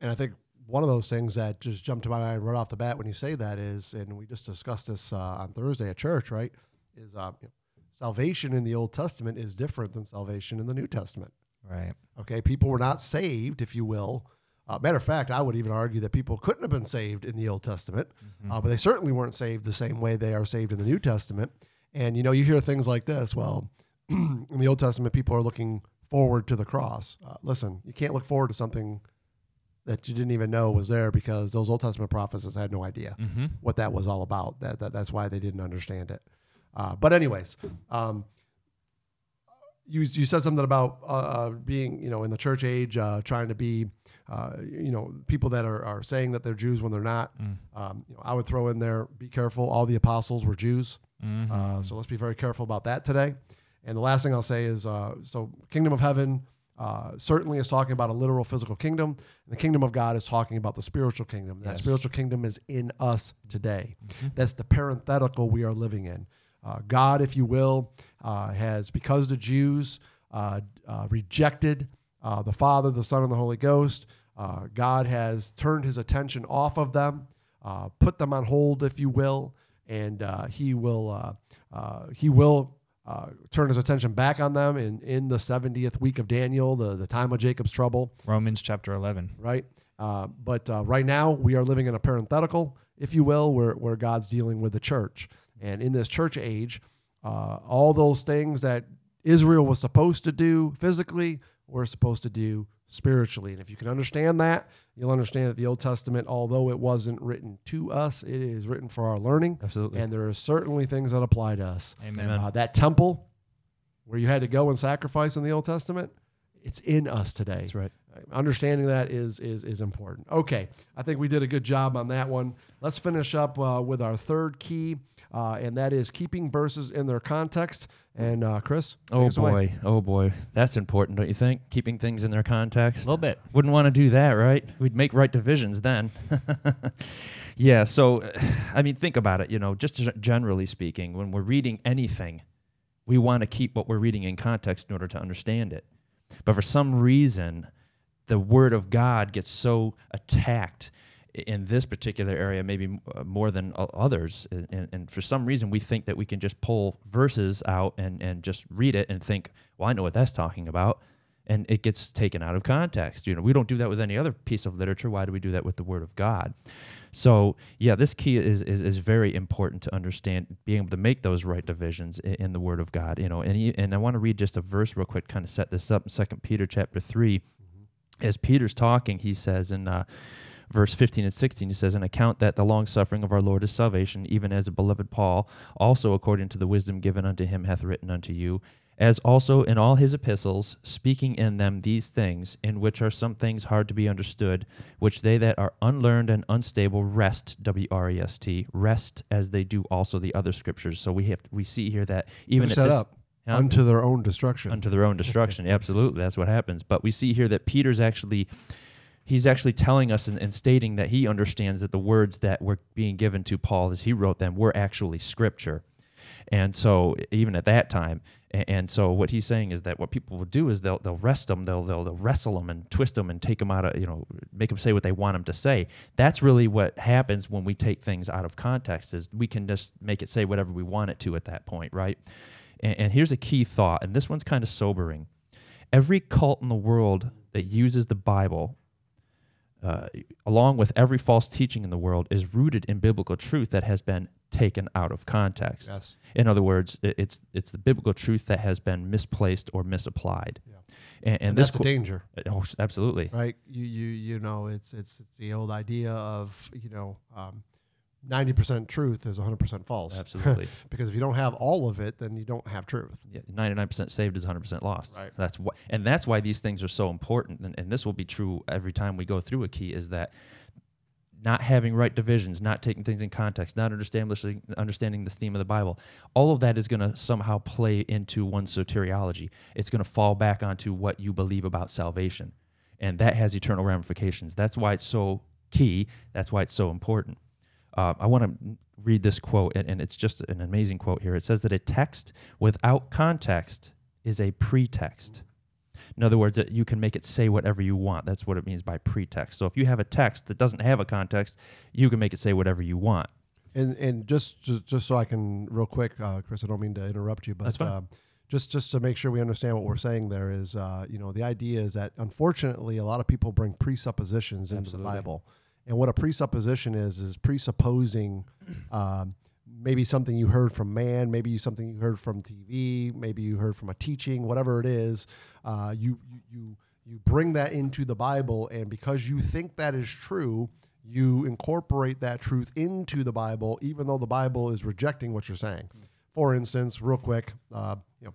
And I think one of those things that just jumped to my mind right off the bat when you say that is, and we just discussed this uh, on Thursday at church, right? Is uh, you know, salvation in the Old Testament is different than salvation in the New Testament. Right. Okay, people were not saved, if you will. Uh, matter of fact, I would even argue that people couldn't have been saved in the Old Testament, Mm-hmm. uh, but they certainly weren't saved the same way they are saved in the New Testament. And you know, you hear things like this. Well, in the Old Testament, people are looking forward to the cross. Uh, listen, you can't look forward to something that you didn't even know was there because those Old Testament prophets had no idea Mm-hmm. what that was all about. That, that that's why they didn't understand it. Uh, but anyways, um, you you said something about uh, uh, being you know in the church age uh, trying to be uh, you know people that are, are saying that they're Jews when they're not. Mm. Um, you know, I would throw in there be careful. All the apostles were Jews, Mm-hmm. uh, so let's be very careful about that today. And the last thing I'll say is uh, so kingdom of heaven. Uh, certainly is talking about a literal physical kingdom. The kingdom of God is talking about the spiritual kingdom. That spiritual kingdom is in us today. That's the parenthetical we are living in. Uh, God, if you will, uh, has, because the Jews uh, uh, rejected uh, the Father, the Son, and the Holy Ghost, uh, God has turned his attention off of them, uh, put them on hold, if you will, and uh, he will, uh, uh, he will uh, turn his attention back on them in, in the 70th week of Daniel, the, the time of Jacob's trouble Romans chapter 11. right? Uh, but uh, right now, we are living in a parenthetical, if you will, where, where God's dealing with the church. And in this church age, uh, all those things that Israel was supposed to do physically, we're supposed to do spiritually. And if you can understand that, you'll understand that the Old Testament, although it wasn't written to us, it is written for our learning. Absolutely. And there are certainly things that apply to us. Amen. Uh, that temple where you had to go and sacrifice in the Old Testament, it's in us today That's right. understanding that is is is important. Okay, I think we did a good job on that one. Let's finish up uh, with our third key, uh, and that is keeping verses in their context. And uh, Chris, Oh us away. boy, oh boy, that's important, don't you think? Keeping things in their context. A little bit. Wouldn't want to do that, right? We'd make right divisions then. yeah. So, uh, I mean, think about it. You know, just generally speaking, when we're reading anything, we want to keep what we're reading in context in order to understand it. But for some reason, the Word of God gets so attacked i- in this particular area, maybe uh, more than others. And, and for some reason, we think that we can just pull verses out and, and just read it and think, well, I know what that's talking about. And it gets taken out of context. You know, we don't do that with any other piece of literature. Why do we do that with the Word of God? So, yeah, this key is, is, is very important to understand, being able to make those right divisions in, in the Word of God. You know, and he, and I want to read just a verse real quick, kind of set this up in Second Peter chapter 3 as Peter's talking, he says in uh, verse 15 and 16, he says, An account that the long suffering of our Lord is salvation, even as the beloved Paul, also according to the wisdom given unto him, hath written unto you, as also in all his epistles, speaking in them these things, in which are some things hard to be understood, which they that are unlearned and unstable wrest, W R E S T, wrest as they do also the other scriptures. So we have we see here that even at this, up. Yeah. unto their own destruction. unto their own destruction. Absolutely, that's what happens. But we see here that Peter's actually he's actually telling us and, and stating that he understands that the words that were being given to Paul as he wrote them were actually scripture. And so even at that time, and so what he's saying is that what people will do is they'll they'll rest them, they'll they'll, they'll wrestle them and twist them and take them out of you know make them say what they want them to say. That's really what happens when we take things out of context. Is we can just make it say whatever we want it to at that point, right? And, and here's a key thought, and this one's kind of sobering. Every cult in the world that uses the Bible, uh, along with every false teaching in the world, is rooted in biblical truth that has been taken out of context. yes. In other words, i- it's it's the biblical truth that has been misplaced or misapplied. Yeah. And, and, And, this that's the qu- danger, oh, absolutely. right? You you you know, it's it's it's the old idea of you know, um, ninety percent truth is one hundred percent false. Absolutely. because if you don't have all of it, then you don't have truth. Yeah, 99% saved is 100% lost. Right. That's why, and that's why these things are so important. And, and this will be true every time we go through a key is that not having right divisions, not taking things in context, not understanding understanding the theme of the Bible, all of that is going to somehow play into one's soteriology. It's going to fall back onto what you believe about salvation, and that has eternal ramifications. That's why it's so key. That's why it's so important. Uh, I want to read this quote, and, and it's just an amazing quote here. It says that a text without context is a pretext. In other words, that you can make it say whatever you want. That's what it means by pretext. So if you have a text that doesn't have a context, you can make it say whatever you want. And and just just, just so I can real quick, uh, Chris, I don't mean to interrupt you, but. Um, just just to make sure we understand what we're saying, there is uh, you know the idea is that unfortunately a lot of people bring presuppositions into Absolutely. the Bible, and what a presupposition is is presupposing. Um, Maybe something you heard from man, maybe you something you heard from TV, maybe you heard from a teaching, whatever it is. Uh, you, you you bring that into the Bible, and because you think that is true, you incorporate that truth into the Bible, even though the Bible is rejecting what you're saying. For instance, real quick, uh, you know,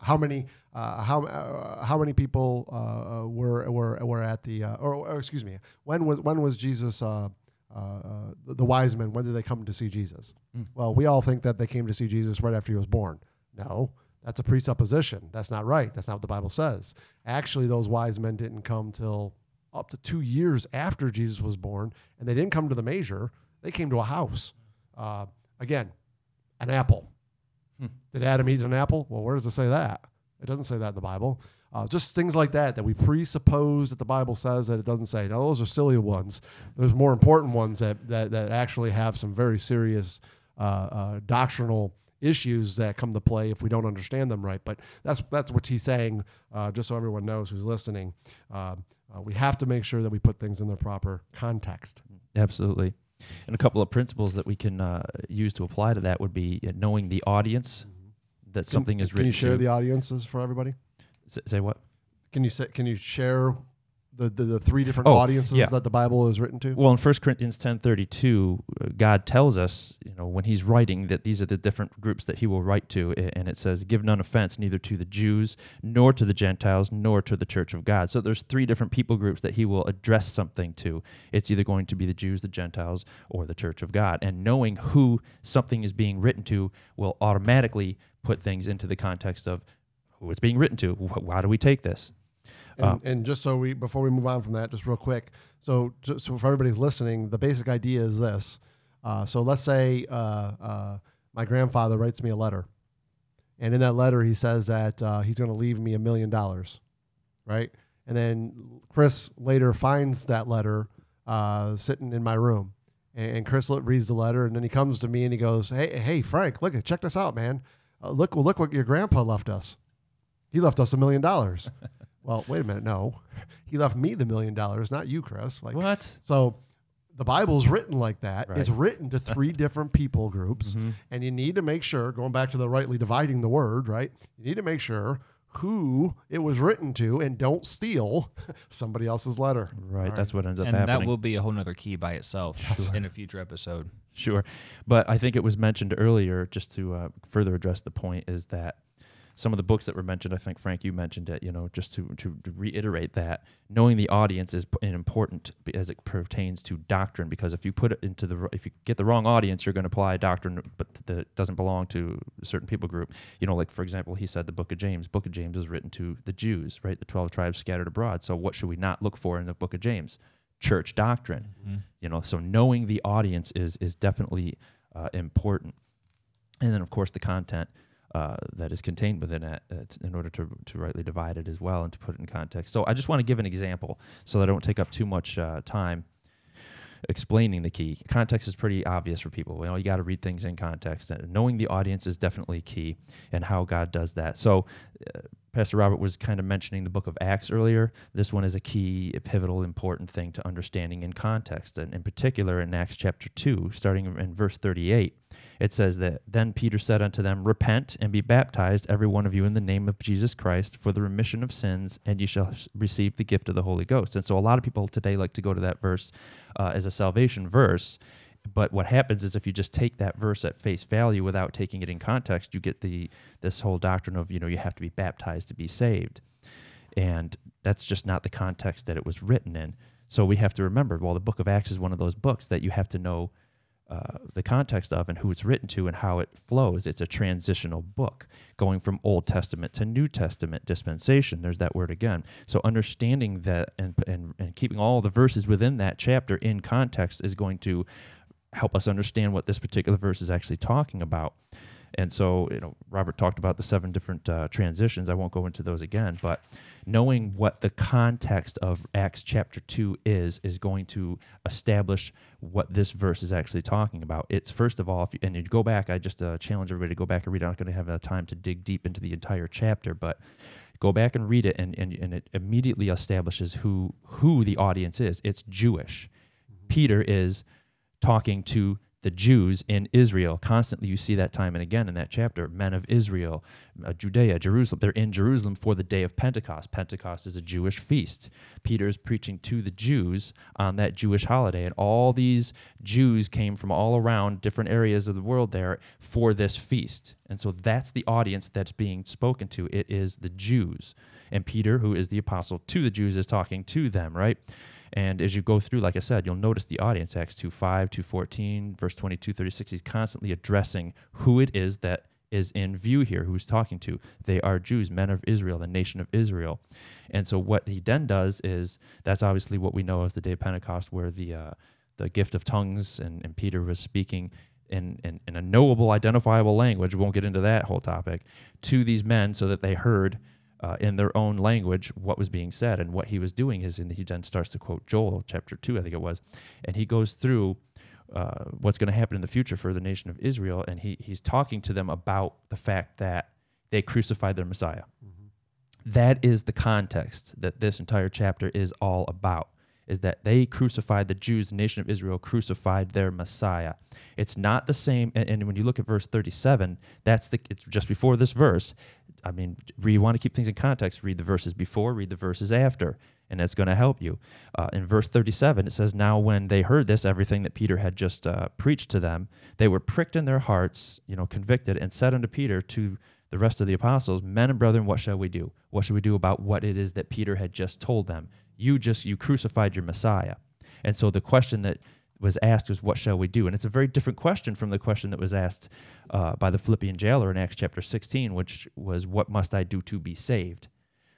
how many uh, how uh, how many people uh, uh, were were were at the uh, or, or excuse me, when was when was Jesus? Uh, uh, uh, the, wise men, when did they come to see Jesus? Mm. Well, we all think that they came to see Jesus right after he was born. No, that's a presupposition. That's not right. That's not what the Bible says. Actually, those wise men didn't come till up to two years after Jesus was born, and they didn't come to the major. They came to a house. Uh, again, an apple. Did Adam eat an apple? Well, where does it say that? It doesn't say that in the Bible. Uh, just things like that that we presuppose that the Bible says that it doesn't say. Now, those are silly ones. There's more important ones that that, that actually have some very serious uh, uh, doctrinal issues that come to play if we don't understand them right. But that's that's what he's saying. Uh, just so everyone knows who's listening, uh, uh, we have to make sure that we put things in their proper context. Absolutely. And a couple of principles that we can uh, use to apply to that would be uh, knowing the audience that something is written. Can you share to. the audiences for everybody? S- say what? Can you say, can you share the, the, the three different Oh, audiences yeah. that the Bible is written to? Well, in 1 Corinthians 10:32, uh, God tells us, you know, when he's writing that these are the different groups that he will write to and it says, "Give none offense neither to the Jews, nor to the Gentiles, nor to the church of God." So there's three different people groups that he will address something to. It's either going to be the Jews, the Gentiles, or the church of God. And knowing who something is being written to will automatically put things into the context of who it's being written to. Why do we take this? And, Uh, and just so we, before we move on from that, just real quick. So, just so for everybody's listening, the basic idea is this. Uh, so let's say uh, uh, my grandfather writes me a letter, and in that letter he says that uh, he's going to leave me a million dollars, right? And then Chris later finds that letter uh, sitting in my room, and, and Chris reads the letter, and then he comes to me and he goes, "Hey, hey, Frank, look, check this out, man. Uh, look, look what your grandpa left us. He left us a million dollars." Well, wait a minute. No, he left me the million dollars, not you, Chris. Like, What? so the Bible's written like that. Right. It's written to three different people groups, Mhm. and you need to make sure. Going back to the rightly dividing the word, right? You need to make sure who it was written to, and don't steal somebody else's letter. Right, All that's what ends up and happening. that will be a whole nother key by itself in a future episode. Sure. But I think it was mentioned earlier, just to uh, further address the point, is that some of the books that were mentioned, I think Frank, you mentioned it. You know, just to to, to reiterate that knowing the audience is important as it pertains to doctrine. Because if you put it into the if you get the wrong audience, you're going to apply doctrine, but that doesn't belong to a certain people group. You know, like for example, he said the Book of James. Book of James is written to the Jews, right? The twelve tribes scattered abroad. So what should we not look for in the Book of James? Church doctrine. Mhm. You know, so knowing the audience is is definitely uh, important. And then, of course, the content uh, that is contained within it uh, in order to, to rightly divide it as well and to put it in context. So, I just want to give an example so that I don't take up too much uh, time explaining the key. Context is pretty obvious for people. You know, you got to read things in context. Knowing the audience is definitely key and how God does that. So, uh, Pastor Robert was kind of mentioning the book of Acts earlier. This one is a key, a pivotal, important thing to understanding in context. And in particular, in Acts chapter 2, starting in verse 38, it says that then Peter said unto them, Repent and be baptized, every one of you, in the name of Jesus Christ, for the remission of sins, and ye shall receive the gift of the Holy Ghost. And so a lot of people today like to go to that verse uh, as a salvation verse. But what happens is if you just take that verse at face value without taking it in context, you get the this whole doctrine of you know you have to be baptized to be saved, and that's just not the context that it was written in. So we have to remember, well, the Book of Acts is one of those books that you have to know uh, the context of and who it's written to and how it flows. It's a transitional book going from Old Testament to New Testament dispensation. There's that word again. So understanding that and, and, and keeping all the verses within that chapter in context is going to help us understand what this particular verse is actually talking about. And so, you know, Robert talked about the seven different uh, transitions. I won't go into those again, but knowing what the context of Acts chapter 2 is, is going to establish what this verse is actually talking about. It's first of all, if you, and you go back, I just uh, challenge everybody to go back and read. I'm not going to have uh, time to dig deep into the entire chapter, but go back and read it, and, and, and it immediately establishes who, who the audience is. It's Jewish. Peter is talking to the Jews in Israel. Constantly, you see that time and again in that chapter. Men of Israel, uh, Judea, Jerusalem. They're in Jerusalem for the day of Pentecost. Pentecost is a Jewish feast. Peter is preaching to the Jews on that Jewish holiday, and all these Jews came from all around different areas of the world there for this feast. And so that's the audience that's being spoken to. It is the Jews. And Peter, who is the apostle to the Jews, is talking to them, right? And as you go through, like I said, you'll notice the audience, Acts 2 5, 2 14, verse 22, 36. He's constantly addressing who it is that is in view here, who's talking to. They are Jews, men of Israel, the nation of Israel. And so what he then does is that's obviously what we know as the day of Pentecost, where the uh, the gift of tongues and, and Peter was speaking in, in, in a knowable, identifiable language. We won't get into that whole topic to these men so that they heard uh, in their own language what was being said. And what he was doing is, and he then starts to quote Joel chapter 2, I think it was, and he goes through uh, what's going to happen in the future for the nation of Israel. And he, he's talking to them about the fact that they crucified their Messiah. That is the context that this entire chapter is all about. Is that they crucified the Jews, the nation of Israel crucified their Messiah. It's not the same. And, and when you look at verse 37, that's the it's just before this verse. I mean, you want to keep things in context. Read the verses before, read the verses after, and that's going to help you. Uh, in verse 37, it says, Now when they heard this, everything that Peter had just uh, preached to them, they were pricked in their hearts, you know, convicted, and said unto Peter, to the rest of the apostles, Men and brethren, what shall we do? What should we do about what it is that Peter had just told them? You just, you crucified your Messiah. And so the question that was asked was, What shall we do? And it's a very different question from the question that was asked uh, by the Philippian jailer in Acts chapter 16, which was, What must I do to be saved?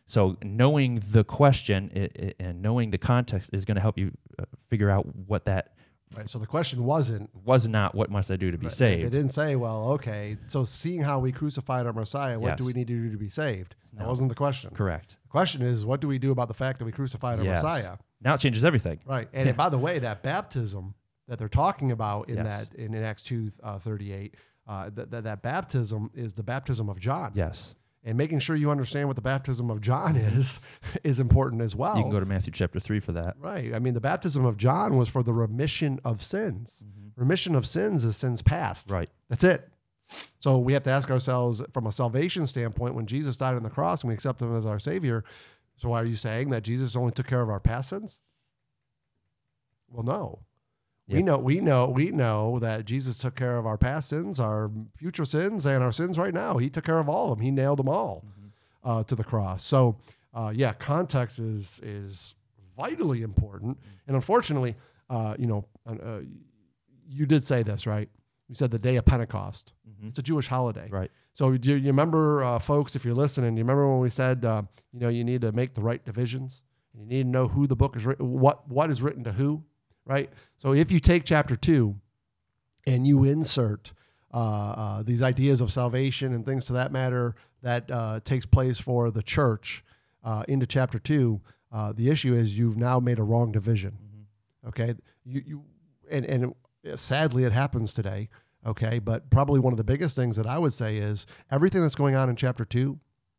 So knowing the question and knowing the context is going to help you uh, figure out what that Right. So the question wasn't. was not. What must I do to be It saved? It didn't say, well, okay, so seeing how we crucified our Messiah, what do we need to do to be saved? That wasn't the question. Correct. The question is, what do we do about the fact that we crucified our Yes. Messiah? Now it changes everything. Right. And by the way, that baptism that they're talking about in Yes. that in, in Acts two uh, thirty eight, uh, that that that baptism is the baptism of John. Yes. And making sure you understand what the baptism of John mm-hmm. is is important as well. You can go to Matthew chapter 3 for that. Right. I mean, the baptism of John was for the remission of sins. Mm-hmm. Remission of sins is sins past. Right. That's it. So we have to ask ourselves from a salvation standpoint when Jesus died on the cross and we accept him as our Savior. So why are you saying that Jesus only took care of our past sins? Well, no. We know, we know, we know that Jesus took care of our past sins, our future sins, and our sins right now. He took care of all of them. He nailed them all uh, to the cross. So, uh, yeah, context is is vitally important. And unfortunately, uh, you know, uh, you did say this, right? You said the day of Pentecost. Mhm. It's a Jewish holiday. Right. So do you remember, uh, folks, if you're listening, you remember when we said, uh, you know, you need to make the right divisions. You need to know who the book is written, what what is written to who, right? So if you take chapter two, and you insert uh, uh, these ideas of salvation and things to that matter that uh, takes place for the church uh, into chapter two, uh, the issue is you've now made a wrong division. Okay, you you and and sadly it happens today. Okay, but probably one of the biggest things that I would say is everything that's going on in chapter two,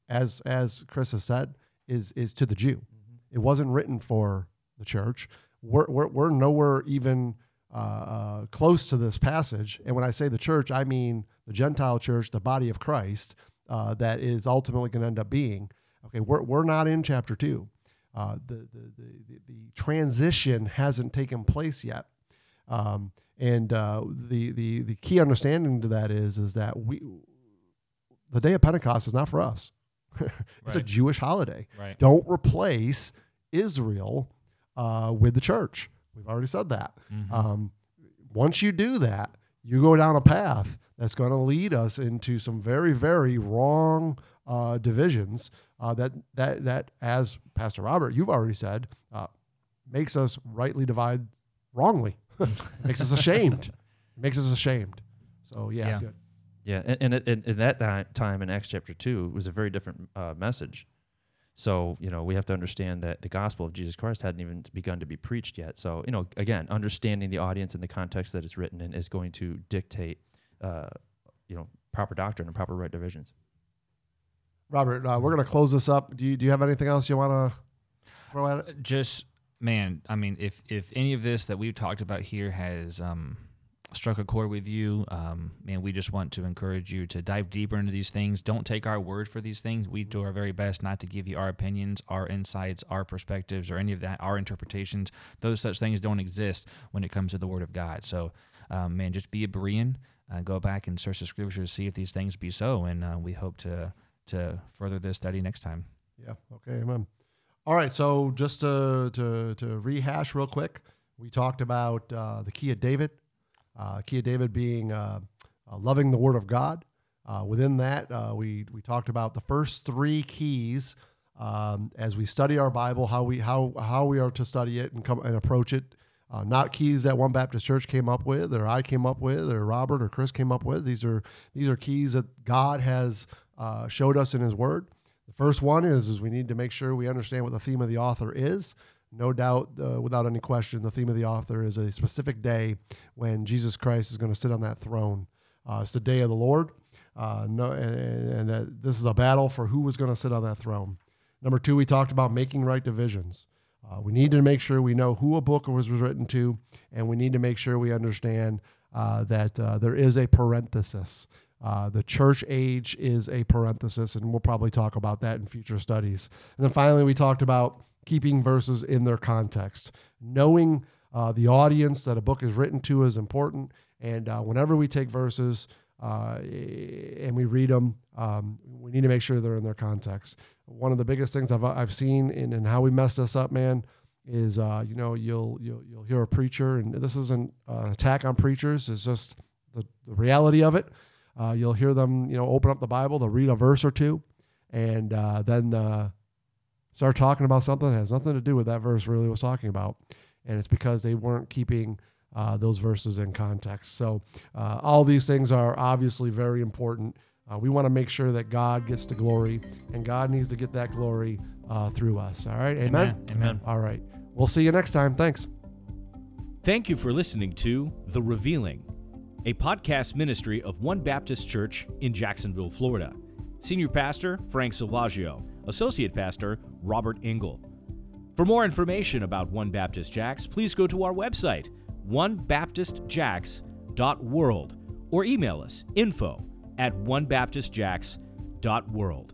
as as Chris has said, is is to the Jew. It wasn't written for the church. We're we're, we're nowhere even uh, uh, close to this passage. And when I say the church, I mean the Gentile church, the body of Christ, uh, that is ultimately going to end up being. Okay, we're we're not in chapter two. Uh, the, the, the, the, transition hasn't taken place yet. Um, and uh, the, the, the key understanding to that is, is that we, the day of Pentecost is not for us. it's a Jewish holiday. Right. Don't replace Israel uh, with the church. We've already said that. Mhm. Um, once you do that, you go down a path that's going to lead us into some very, very wrong uh, divisions. Uh, that that that, as Pastor Robert, you've already said, uh, makes us rightly divide wrongly. makes us ashamed. makes us ashamed. So yeah, Yeah. good. Yeah, and, and in, in that time in Acts chapter two, it was a very different uh, message. So you know we have to understand that the gospel of Jesus Christ hadn't even begun to be preached yet. So you know again, understanding the audience and the context that it's written in is going to dictate, uh, you know, proper doctrine and proper right divisions. Robert, uh, we're going to close this up. Do you do you have anything else you want to throw at it? just man i mean if if any of this that we've talked about here has um struck a chord with you um man we just want to encourage you to dive deeper into these things don't take our word for these things we do our very best not to give you our opinions our insights our perspectives or any of that our interpretations those such things don't exist when it comes to the word of god so um, man just be a berean uh, go back and search the scriptures see if these things be so and uh, we hope to to further this study next time Yeah. Okay. Amen. All right. So just to to to rehash real quick, we talked about uh, the key of David. Uh, key of David being uh, uh, loving the Word of God. Uh, within that, uh, we we talked about the first three keys um, as we study our Bible, how we how how we are to study it and come and approach it. Not keys that One Baptist Church came up with, or I came up with, or Robert or Chris came up with. These are these are keys that God has showed us in His Word. The first one is is we need to make sure we understand what the theme of the author is. No doubt, uh, without any question, the theme of the author is a specific day when Jesus Christ is going to sit on that throne. Uh, it's the day of the Lord. Uh, no, and, and that this is a battle for who was going to sit on that throne. Number two, we talked about making right divisions. Uh, we need to make sure we know who a book was written to, and we need to make sure we understand uh, that uh, there is a parenthesis. Uh, the church age is a parenthesis, and we'll probably talk about that in future studies. And then finally, we talked about keeping verses in their context. Knowing uh, the audience that a book is written to is important. And uh, whenever we take verses uh, and we read them, um, we need to make sure they're in their context. One of the biggest things I've, I've seen in, in how we mess this up, man, is uh, you know you'll you'll you'll hear a preacher, and this isn't an attack on preachers. It's just the, the reality of it. Uh, you'll hear them, you know, open up the Bible, they'll read a verse or two, and uh, then uh, start talking about something that has nothing to do with that verse really was talking about, and it's because they weren't keeping uh, those verses in context. So uh, all these things are obviously very important. Uh, we want to make sure that God gets the glory, and God needs to get that glory uh, through us. All right, amen? amen, amen. All right, we'll see you next time. Thanks. Thank you for listening to The Revealing, a podcast ministry of One Baptist Church in Jacksonville, Florida. Senior Pastor Frank Silvaggio, Associate Pastor Robert Engel. For more information about One Baptist Jacks, please go to our website, onebaptistjacks.world, or email us info at onebaptistjacks.world.